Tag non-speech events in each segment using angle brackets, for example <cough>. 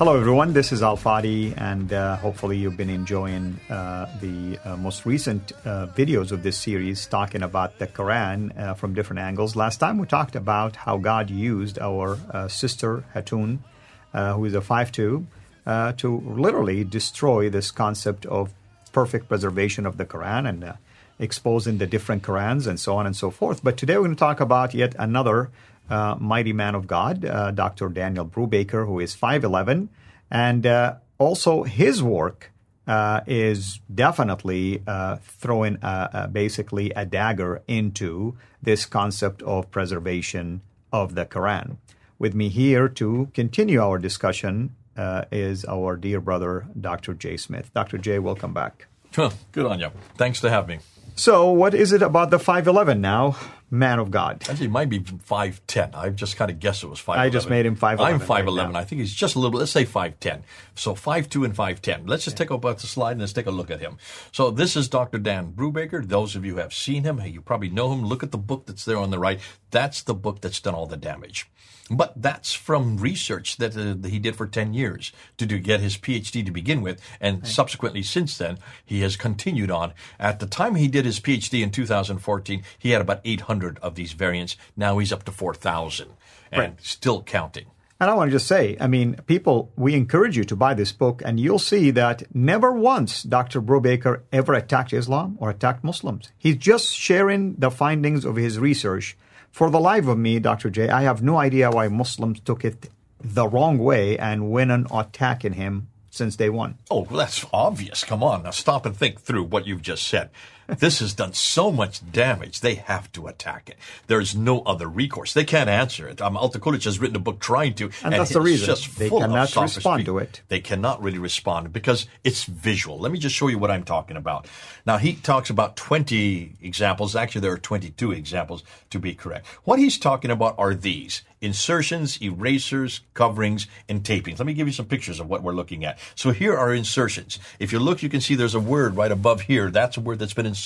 Hello, everyone. This is Al Fadi, and uh, hopefully, you've been enjoying uh, the uh, most recent uh, videos of this series talking about the Quran uh, from different angles. Last time, we talked about how God used our uh, sister Hatun, who is a 5 2, to literally destroy this concept of perfect preservation of the Quran and exposing the different Qurans and so on and so forth. But today, we're going to talk about yet another uh, mighty man of God, uh, Dr. Daniel Brubaker, who is 5'11. And uh, also, his work uh, is definitely uh, throwing basically a dagger into this concept of preservation of the Quran. With me here to continue our discussion is our dear brother, Dr. Jay Smith. Dr. Jay, welcome back. Well, good on you. Thanks to have me. So, what is it about the 5'11 now, man of God? Actually, it might be 5'10. I just kind of guessed it was 5'11. I just made him 5'11. I'm 5'11. Right I think he's just a little bit, let's say 5'10. So 5'2 and 5'10. Let's just take about the slide and let's take a look at him. So, this is Dr. Dan Brubaker. Those of you who have seen him, you probably know him. Look at the book that's there on the right. That's the book that's done all the damage. But that's from research that, uh, he did for 10 years to do, get his PhD to begin with. And right. subsequently, since then, he has continued on. At the time he did his PhD in 2014, he had about 800 of these variants. Now he's up to 4,000 and right. still counting. And I want to just say, I mean, people, we encourage you to buy this book, and you'll see that never once Dr. Brubaker ever attacked Islam or attacked Muslims. He's just sharing the findings of his research for the life of me, Dr. J, I have no idea why Muslims took it the wrong way and went on attacking him since day one. Oh, well, that's obvious. Come on, now stop and think through what you've just said this has done so much damage. They have to attack it. There's no other recourse. They can't answer it. Um, has written a book trying to, and, and that's the reason they cannot respond to it. They cannot really respond because it's visual. Let me just show you what I'm talking about. Now he talks about 20 examples. Actually, there are 22 examples to be correct. What he's talking about are these insertions, erasers, coverings, and tapings. Let me give you some pictures of what we're looking at. So here are insertions. If you look, you can see there's a word right above here. That's a word that's been inserted.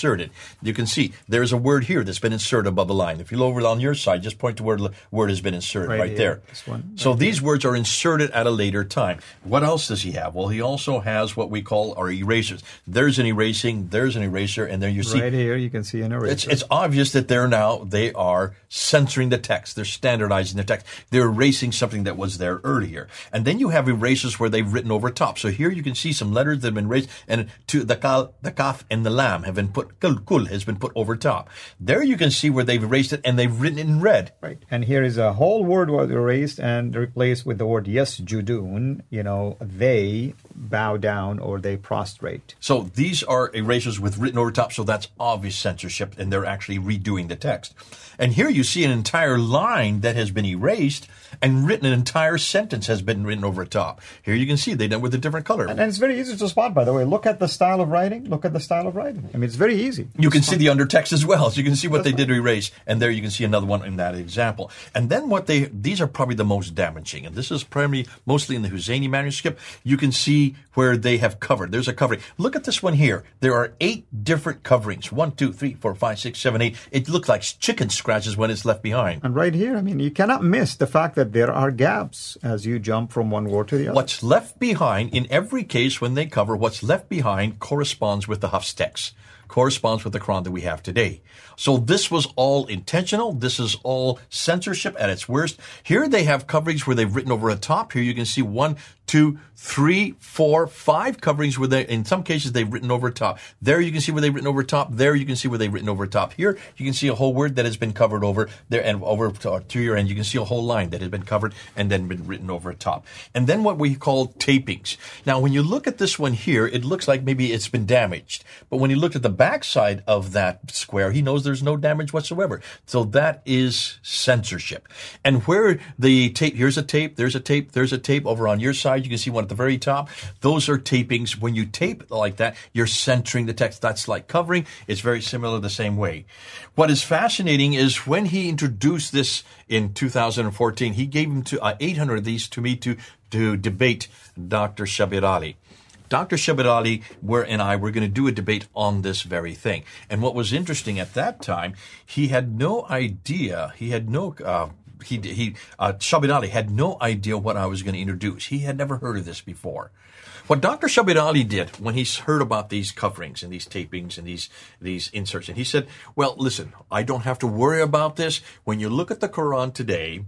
You can see there's a word here that's been inserted above the line. If you look over on your side, just point to where the word has been inserted right, right there. One, right so these words are inserted at a later time. What else does he have? Well, he also has what we call our erasers. There's an erasing, there's an eraser, and there you see. Right here, you can see an eraser. It's, it's obvious that they're now, they are censoring the text. They're standardizing the text. They're erasing something that was there earlier. And then you have erasers where they've written over top. So here you can see some letters that have been erased, and to the kal, the kaf, and the lam have been put, kul has been put over top. There you can see where they've erased it and they've written it in red. Right. And here is a whole word was erased and replaced with the word yasjudun, you know, they bow down or they prostrate. So these are erasers with written over top, so that's obvious censorship, and they're actually redoing the text. And here you see an entire line that has been erased and written, an entire sentence has been written over top. Here you can see they done with a different color. And, and, it's very easy to spot, by the way. Look at the style of writing. Look at the style of writing. I mean, it's very easy. You can see the undertext as well. So you can see what they did to erase. And there you can see another one in that example. And then what they, these are probably the most damaging. And this is primarily mostly in the Husseini manuscript. You can see where they have covered. There's a covering. Look at this one here. There are eight different coverings. One, two, three, four, five, six, seven, eight. It looks like chicken scratches when it's left behind. And right here, I mean, you cannot miss the fact that there are gaps as you jump from one word to the other. What's left behind, in every case when they cover, what's left behind corresponds with the Hafs text. Corresponds with the Quran that we have today. So this was all intentional. This is all censorship at its worst. Here they have coverings where they've written over a top. Here you can see one, two, three, four, five coverings where they, in some cases, they've written over top. There you can see where they've written over top. There you can see where they've written over top. Here you can see a whole word that has been covered over there and over to, uh, to your end. You can see a whole line that has been covered and then been written over top. And then what we call tapings. Now, when you look at this one here, it looks like maybe it's been damaged. But when you looked at the backside of that square, he knows there's no damage whatsoever. So that is censorship. And where the tape, here's a tape, there's a tape, there's a tape over on your side. You can see one at the very top. Those are tapings. When you tape like that, you're centering the text. That's like covering. It's very similar the same way. What is fascinating is when he introduced this in 2014, he gave him to uh, 800 of these to me to to debate Dr. Shabir Ally. Dr. Shabir Ally were, and I were going to do a debate on this very thing. And what was interesting at that time, he had no idea, he had no, uh, he, he, uh, had no idea what I was going to introduce. He had never heard of this before. What Dr. Shabir Ally did when he heard about these coverings and these tapings and these, these inserts, and he said, well, listen, I don't have to worry about this. When you look at the Quran today,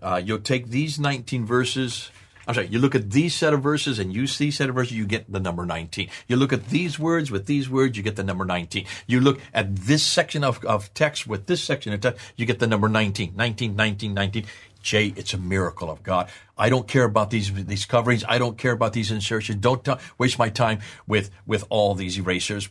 uh, you'll take these 19 verses, I'm sorry, you look at these set of verses and use these set of verses, you get the number 19. You look at these words with these words, you get the number 19. You look at this section of, of text with this section of text, you get the number 19. 19, 19, 19. Jay, it's a miracle of God. I don't care about these these coverings. I don't care about these insertions. Don't t- waste my time with with all these erasers.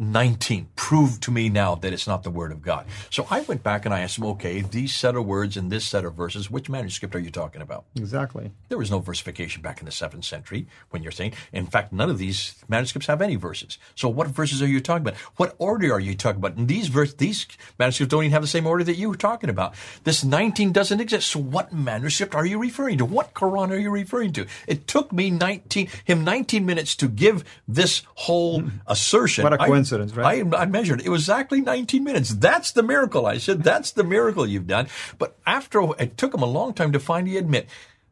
19. Prove to me now that it's not the word of God. So I went back and I asked him, okay, these set of words and this set of verses, which manuscript are you talking about? Exactly. There was no versification back in the seventh century when you're saying. In fact, none of these manuscripts have any verses. So what verses are you talking about? What order are you talking about? And these verse, these manuscripts don't even have the same order that you were talking about. This 19 doesn't exist. So what manuscript are you referring to? What Quran are you referring to? It took me 19, him 19 minutes to give this whole hmm. assertion. What a I- right? I, I measured. It was exactly 19 minutes. That's the miracle. I said, that's the miracle you've done. But after, it took him a long time to finally admit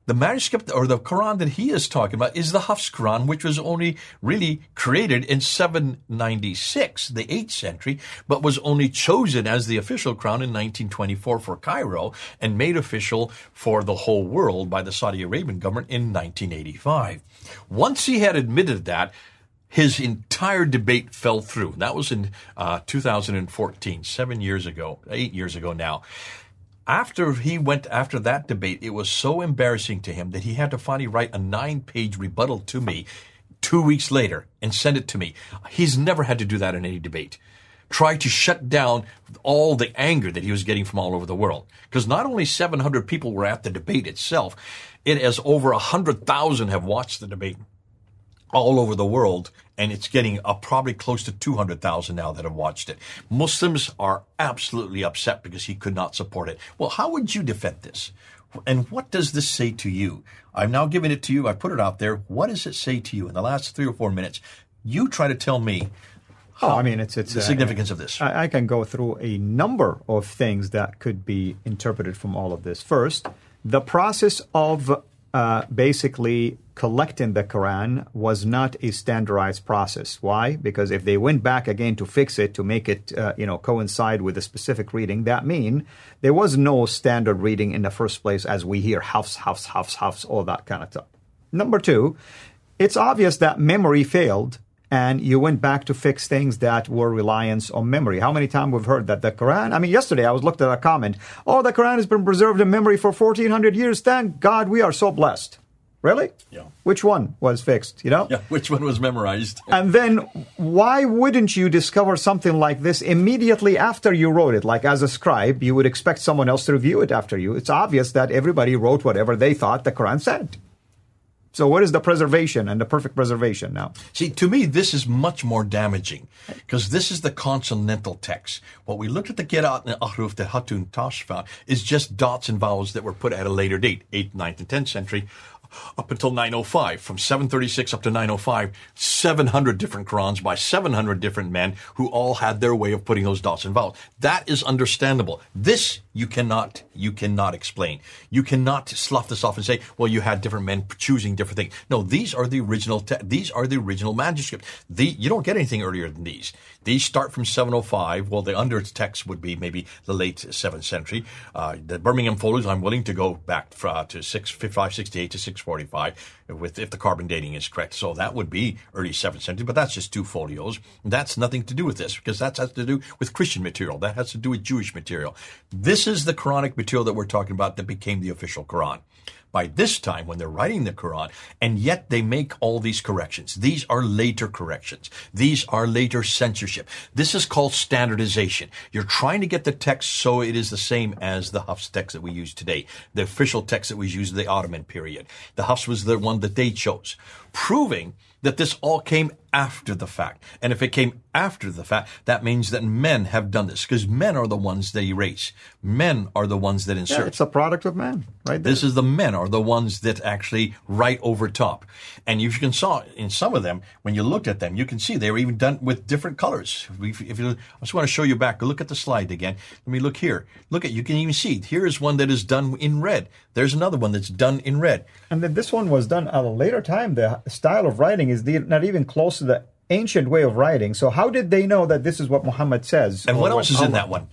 the manuscript or the Quran that he is talking about is the Hafs Quran, which was only really created in 796, the 8th century, but was only chosen as the official Quran in 1924 for Cairo and made official for the whole world by the Saudi Arabian government in 1985. Once he had admitted that, his entire debate fell through. That was in uh, 2014, seven years ago, eight years ago now. After he went after that debate, it was so embarrassing to him that he had to finally write a nine page rebuttal to me two weeks later and send it to me. He's never had to do that in any debate. Try to shut down all the anger that he was getting from all over the world. Because not only 700 people were at the debate itself, it has over 100,000 have watched the debate all over the world, and it's getting uh, probably close to 200,000 now that have watched it. Muslims are absolutely upset because he could not support it. Well, how would you defend this? And what does this say to you? I've now given it to you. I put it out there. What does it say to you in the last three or four minutes? You try to tell me Oh, I mean, it's it's the uh, significance of this. I, I can go through a number of things that could be interpreted from all of this. First, the process of uh, basically collecting the Quran was not a standardized process. Why? Because if they went back again to fix it to make it, uh, you know, coincide with a specific reading, that mean there was no standard reading in the first place, as we hear Hafs, Hafs, Hafs, Hafs, all that kind of stuff. Number two, it's obvious that memory failed and you went back to fix things that were reliance on memory. How many times we've heard that the Quran? I mean, yesterday I was looked at a comment. Oh, the Quran has been preserved in memory for 1400 years. Thank God we are so blessed. Really? Yeah. Which one was fixed, you know? Yeah, which one was memorized? And then why wouldn't you discover something like this immediately after you wrote it? Like as a scribe, you would expect someone else to review it after you. It's obvious that everybody wrote whatever they thought the Quran said. So what is the preservation and the perfect preservation now? See, to me, this is much more damaging because this is the consonantal text. What we looked at the Gerat and Ahruf, the Hatun Tashfa, is just dots and vowels that were put at a later date, 8th, 9th, and 10th century, up until 905. From 736 up to 905, 700 different Qurans by 700 different men who all had their way of putting those dots and vowels. That is understandable. This you cannot you cannot explain. You cannot slough this off and say, well, you had different men choosing different things. No, these are the original. Te- these are the original manuscripts. The you don't get anything earlier than these. These start from 705. Well, the under text would be maybe the late seventh century. Uh, the Birmingham folios. I'm willing to go back uh, to six, 568 to 645 with if the carbon dating is correct. So that would be early seventh century. But that's just two folios. That's nothing to do with this because that has to do with Christian material. That has to do with Jewish material. This is the Quranic material that we're talking about that became the official Quran by this time when they're writing the Quran, and yet they make all these corrections. These are later corrections. These are later censorship. This is called standardization. You're trying to get the text so it is the same as the Hafs text that we use today, the official text that was used in the Ottoman period. The Hafs was the one that they chose, proving that this all came after the fact. And if it came after the fact, that means that men have done this because men are the ones that erase. Men are the ones that insert. Yeah, it's a product of men, right? There. This is the men are the ones that actually write over top. And you can saw in some of them, when you looked at them, you can see they were even done with different colors. If you, I just want to show you back. Look at the slide again. Let me look here. Look at, you can even see, here is one that is done in red. There's another one that's done in red. And then this one was done at a later time. The style of writing is the, not even close to the ancient way of writing. So how did they know that this is what Muhammad says? And what else is in that one?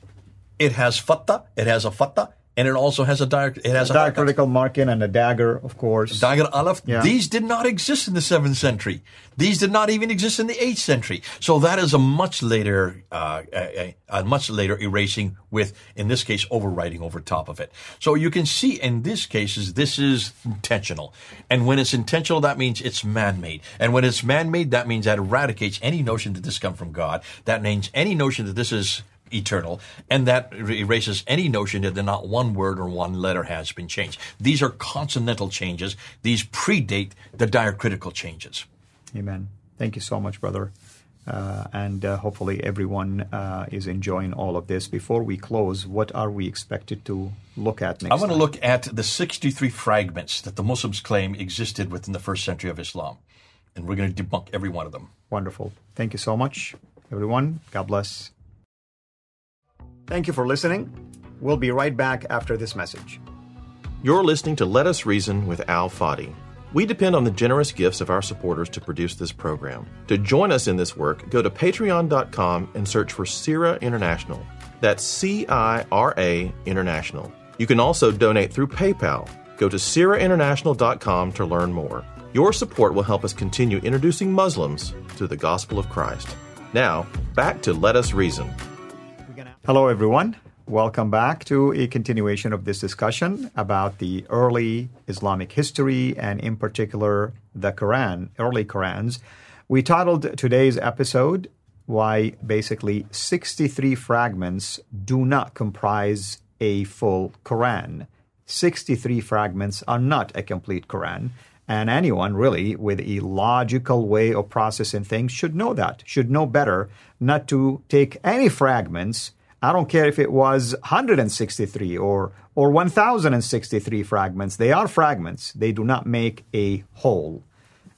It has fatta. It has a fatta and it also has a diac- it has a, a diacritical marking and a dagger, of course. Dagger aleph. Yeah. These did not exist in the seventh century. These did not even exist in the eighth century. So that is a much later, uh, a, a, much later erasing with, in this case, overwriting over top of it. So you can see in this cases, this is intentional. And when it's intentional, that means it's man-made. And when it's man-made, that means that eradicates any notion that this come from God. That means any notion that this is eternal, and that erases any notion that not one word or one letter has been changed. These are consonantal changes. These predate the diacritical changes. Amen. Thank you so much, brother. Uh, and uh, hopefully everyone uh, is enjoying all of this. Before we close, what are we expected to look at next? I want to look at the 63 fragments that the Muslims claim existed within the first century of Islam. And we're going to debunk every one of them. Wonderful. Thank you so much, everyone. God bless. Thank you for listening. We'll be right back after this message. You're listening to Let Us Reason with Al Fadi. We depend on the generous gifts of our supporters to produce this program. To join us in this work, go to patreon.com and search for CIRA International. That's C I R A International. You can also donate through PayPal. Go to CIRAInternational.com to learn more. Your support will help us continue introducing Muslims to the gospel of Christ. Now, back to Let Us Reason. Hello, everyone. Welcome back to a continuation of this discussion about the early Islamic history and, in particular, the Quran, early Qurans. We titled today's episode Why Basically 63 Fragments Do Not Comprise a Full Quran. 63 fragments are not a complete Quran. And anyone really with a logical way of processing things should know that, should know better not to take any fragments I don't care if it was 163 or or 1063 fragments. They are fragments. They do not make a whole.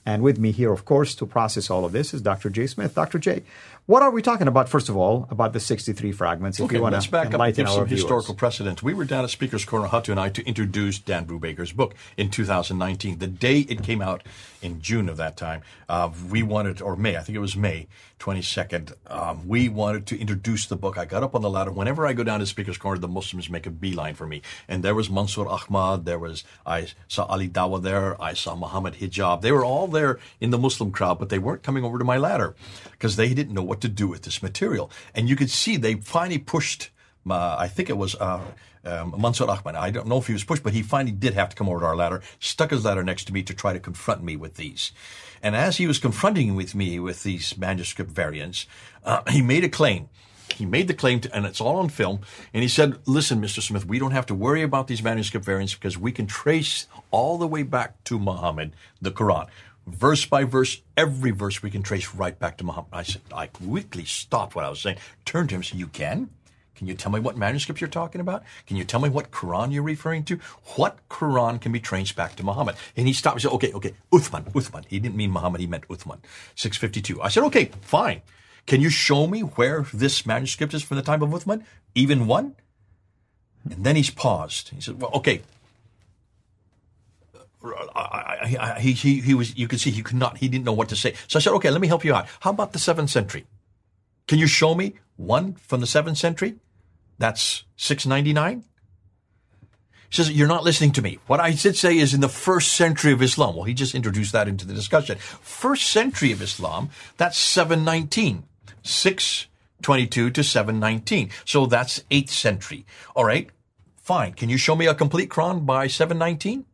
And with me here, of course, to process all of this is Dr. Jay Smith. Dr. Jay, what are we talking about, first of all, about the 63 fragments? If okay, you want to back up and give some viewers. historical precedent. We were down at Speaker's Corner, Hatun and I, to introduce Dan Brubaker's book in 2019. The day it came out in June of that time, uh, we wanted, or May, I think it was May 22nd, um, we wanted to introduce the book. I got up on the ladder. Whenever I go down to Speaker's Corner, the Muslims make a beeline for me. And there was Mansour Ahmad, there was, I saw Ali Dawah there, I saw Muhammad Hijab. They were all there in the Muslim crowd, but they weren't coming over to my ladder because they didn't know what what to do with this material. And you could see they finally pushed, uh, I think it was uh, um, Mansour Ahmad. I don't know if he was pushed, but he finally did have to come over to our ladder, stuck his ladder next to me to try to confront me with these. And as he was confronting with me with these manuscript variants, uh, he made a claim. He made the claim, to, and it's all on film. And he said, "Listen, Mr. Smith, we don't have to worry about these manuscript variants because we can trace all the way back to Muhammad, the Quran verse by verse, every verse we can trace right back to Muhammad. I said, I quickly stopped what I was saying, turned to him said, You can? Can you tell me what manuscripts you're talking about? Can you tell me what Quran you're referring to? What Quran can be traced back to Muhammad? And he stopped and said, Okay, okay, Uthman, Uthman. He didn't mean Muhammad, he meant Uthman. 652. I said, Okay, fine. Can you show me where this manuscript is from the time of Uthman? Even one? And then he's paused. He said, well, okay. Uh, I, I, I, he, he, he was, you could see he could not, he didn't know what to say. So I said, okay, let me help you out. How about the seventh century? Can you show me one from the seventh century? That's 699. He says, You're not listening to me. What I did say is in the first century of Islam. Well, he just introduced that into the discussion. First century of Islam, that's 719. 622 to 719. So that's 8th century. All right, fine. Can you show me a complete Quran by 719?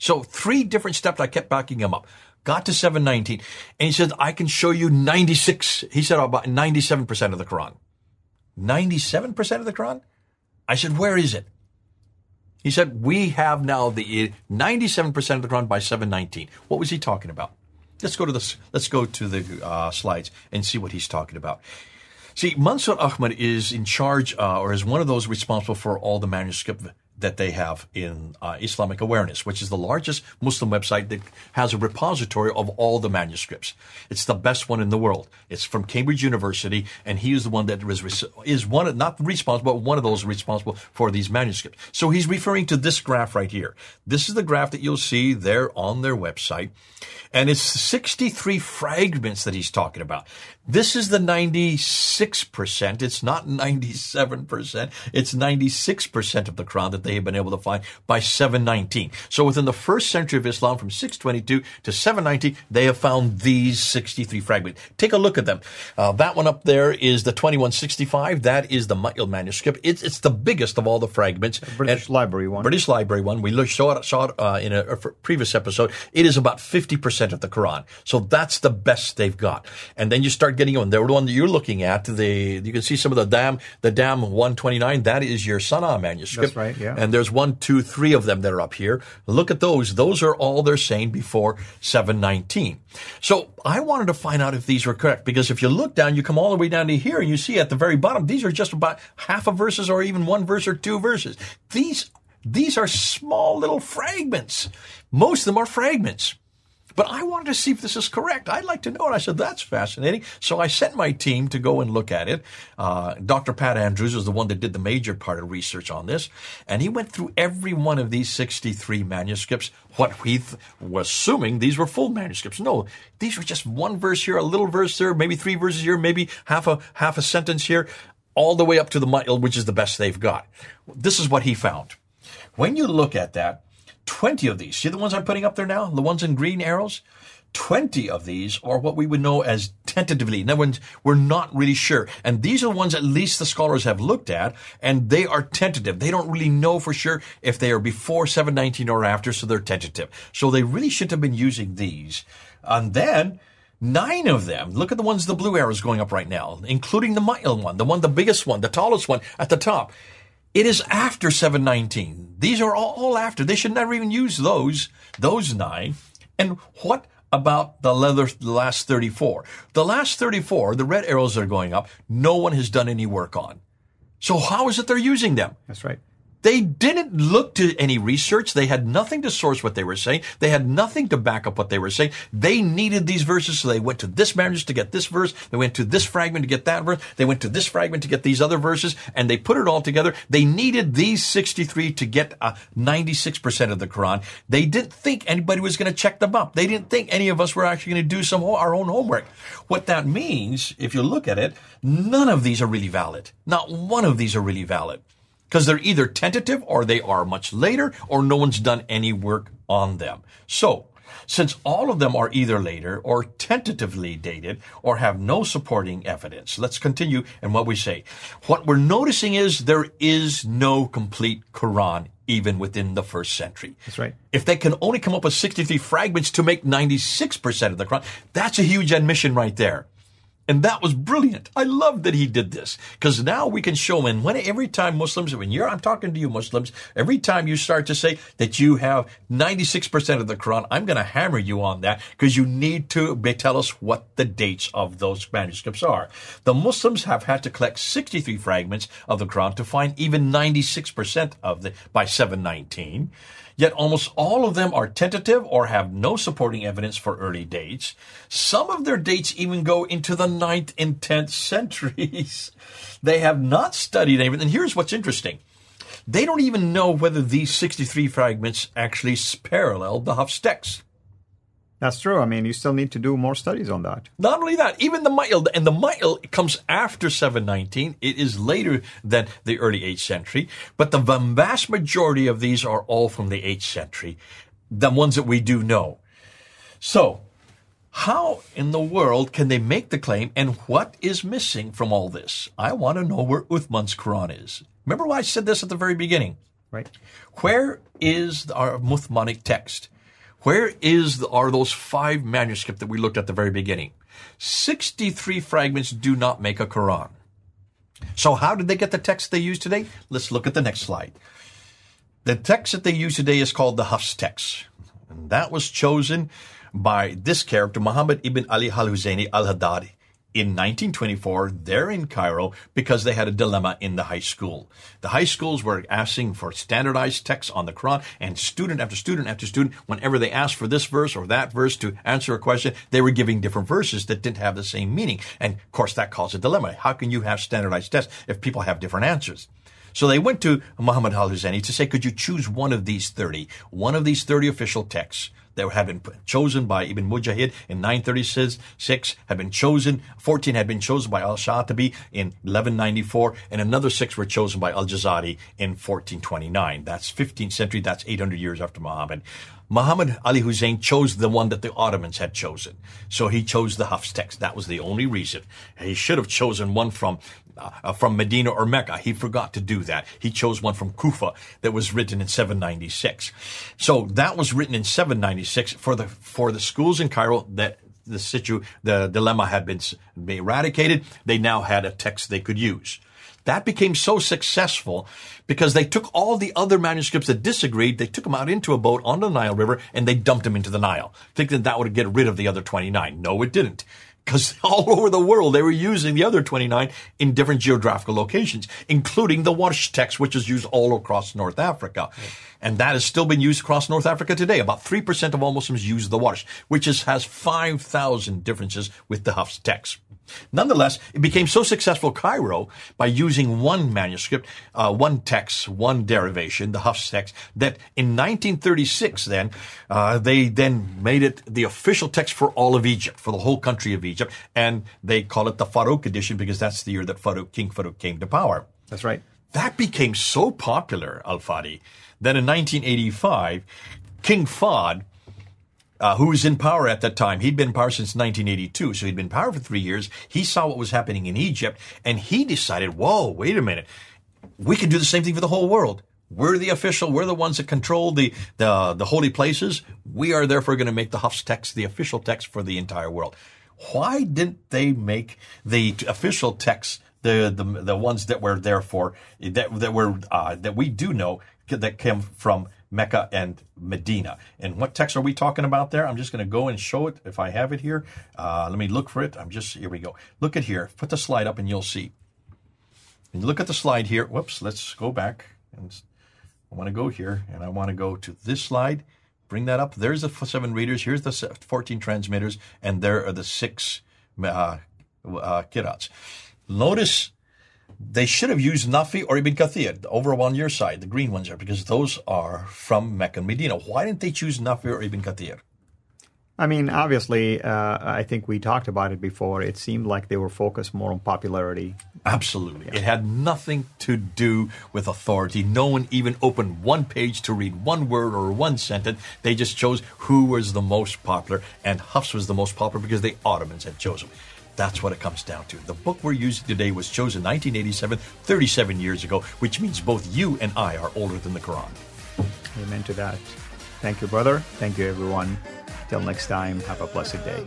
So three different steps. I kept backing him up. Got to 719. And he said, I can show you 96. He said about 97% of the Quran. 97% of the Quran? I said, where is it? He said, we have now the 97% of the Quran by 719. What was he talking about? Let's go to the, let's go to the uh, slides and see what he's talking about. See, Mansur Ahmad is in charge, uh, or is one of those responsible for all the manuscript that they have in uh, Islamic Awareness, which is the largest Muslim website that has a repository of all the manuscripts. It's the best one in the world. It's from Cambridge University, and he is the one that is, is one, not responsible, but one of those responsible for these manuscripts. So he's referring to this graph right here. This is the graph that you'll see there on their website. And it's 63 fragments that he's talking about. This is the 96%. It's not 97%. It's 96% of the Quran that they have been able to find by 719. So within the first century of Islam, from 622 to 719, they have found these 63 fragments. Take a look at them. Uh, that one up there is the 2165. That is the Ma'il manuscript. It's, it's the biggest of all the fragments. British and Library one. British Library one. We saw it, saw it uh, in a, a previous episode. It is about 50% of the Quran. So that's the best they've got. And then you start getting on. There the one that you're looking at, the you can see some of the dam, the dam 129. That is your Sana'a manuscript. That's right. Yeah. And there's one, two, three of them that are up here. Look at those. Those are all they're saying before 719. So I wanted to find out if these were correct because if you look down, you come all the way down to here and you see at the very bottom, these are just about half a verses or even one verse or two verses. These these are small little fragments. Most of them are fragments. But I wanted to see if this is correct. I'd like to know it. I said, that's fascinating. So I sent my team to go and look at it. Uh, Dr. Pat Andrews was the one that did the major part of research on this. And he went through every one of these 63 manuscripts. What he th- was assuming these were full manuscripts. No, these were just one verse here, a little verse there, maybe three verses here, maybe half a, half a sentence here, all the way up to the which is the best they've got. This is what he found. When you look at that, 20 of these, see the ones I'm putting up there now? The ones in green arrows? 20 of these are what we would know as tentatively. In other words, we're not really sure. And these are the ones at least the scholars have looked at, and they are tentative. They don't really know for sure if they are before 719 or after, so they're tentative. So they really shouldn't have been using these. And then, Nine of them. Look at the ones, the blue arrows going up right now, including the Ma'il one, the one, the biggest one, the tallest one at the top. It is after 719. These are all, after. They should never even use those, those nine. And what about the leather, the last 34? The last 34, the red arrows that are going up, no one has done any work on. So how is it they're using them? That's right. They didn't look to any research. They had nothing to source what they were saying. They had nothing to back up what they were saying. They needed these verses, so they went to this manuscript to get this verse. They went to this fragment to get that verse. They went to this fragment to get these other verses, and they put it all together. They needed these 63 to get uh, 96% of the Quran. They didn't think anybody was going to check them up. They didn't think any of us were actually going to do some our own homework. What that means, if you look at it, none of these are really valid. Not one of these are really valid because they're either tentative or they are much later or no one's done any work on them. So, since all of them are either later or tentatively dated or have no supporting evidence, let's continue in what we say. What we're noticing is there is no complete Quran even within the first century. That's right. If they can only come up with 63 fragments to make 96% of the Quran, that's a huge admission right there. And that was brilliant. I love that he did this because now we can show him. when every time Muslims, when you're, I'm talking to you Muslims, every time you start to say that you have 96% of the Quran, I'm going to hammer you on that because you need to tell us what the dates of those manuscripts are. The Muslims have had to collect 63 fragments of the Quran to find even 96% of the, by 719. Yet almost all of them are tentative or have no supporting evidence for early dates. Some of their dates even go into the 9th and 10th centuries. <laughs> they have not studied anything. And here's what's interesting. They don't even know whether these 63 fragments actually parallel the Hafs text. That's true. I mean, you still need to do more studies on that. Not only that, even the Ma'il, and the Ma'il comes after 719. It is later than the early 8th century, but the vast majority of these are all from the 8th century, the ones that we do know. So, how in the world can they make the claim and what is missing from all this? I want to know where Uthman's Quran is. Remember why I said this at the very beginning? Right. Where is our Uthmanic text? Where is the, are those five manuscripts that we looked at the very beginning? 63 fragments do not make a Quran. So how did they get the text they use today? Let's look at the next slide. The text that they use today is called the Hafs text. And that was chosen by this character, Muhammad ibn Ali al-Husayni al-Haddad in 1924 there in Cairo because they had a dilemma in the high school. The high schools were asking for standardized texts on the Quran and student after student after student, whenever they asked for this verse or that verse to answer a question, they were giving different verses that didn't have the same meaning. And of course that caused a dilemma. How can you have standardized tests if people have different answers? So they went to Muhammad al-Husayni to say, could you choose one of these 30, one of these 30 official texts that had been chosen by Ibn Mujahid in 936, had been chosen, 14 had been chosen by Al-Shatibi in 1194, and another six were chosen by Al-Jazari in 1429. That's 15th century, that's 800 years after Muhammad. Muhammad Ali Hussein chose the one that the Ottomans had chosen. So he chose the Hafs text. That was the only reason. He should have chosen one from uh, from Medina or Mecca. He forgot to do that. He chose one from Kufa that was written in 796. So that was written in 796 for the for the schools in Cairo that the situ the dilemma had been, eradicated. They now had a text they could use. That became so successful because they took all the other manuscripts that disagreed, they took them out into a boat on the Nile River and they dumped them into the Nile, thinking that would get rid of the other 29. No, it didn't because <laughs> all over the world they were using the other 29 in different geographical locations, including the Warsh text, which is used all across North Africa. And that has still been used across North Africa today. About 3% of all Muslims use the Warsh, which is, has 5,000 differences with the Hafs text. Nonetheless, it became so successful Cairo by using one manuscript, uh, one text, one derivation, the Hafs text, that in 1936 then, uh, they then made it the official text for all of Egypt, for the whole country of Egypt, and they call it the Farouk edition because that's the year that Farouk, King Farouk came to power. That's right. That became so popular, Al-Fadi, that in 1985, King Fahd uh, who was in power at that time. He'd been in power since 1982, so he'd been in power for three years. He saw what was happening in Egypt, and he decided, whoa, wait a minute. We can do the same thing for the whole world. We're the official. We're the ones that control the, the, the holy places. We are therefore going to make the Hafs text the official text for the entire world. Why didn't they make the official text the, the, the ones that were therefore, that, that were, uh, that we do know that came from Mecca and Medina. And what text are we talking about there? I'm just going to go and show it if I have it here. Uh, let me look for it. I'm just, here we go. Look at here. Put the slide up and you'll see. And look at the slide here. Whoops, let's go back. And I want to go here and I want to go to this slide. Bring that up. There's the seven readers. Here's the 14 transmitters. And there are the six uh, uh, kirats. Notice they should have used Nafi or Ibn Kathir over on your side, the green ones are, because those are from Mecca and Medina. Why didn't they choose Nafi or Ibn Kathir? I mean, obviously, uh, I think we talked about it before. It seemed like they were focused more on popularity. Absolutely. Yeah. It had nothing to do with authority. No one even opened one page to read one word or one sentence. They just chose who was the most popular, and Hafs was the most popular because the Ottomans had chosen. That's what it comes down to. The book we're using today was chosen 1987, 37 years ago, which means both you and I are older than the Quran. Amen to that. Thank you, brother. Thank you, everyone. Till next time, have a blessed day.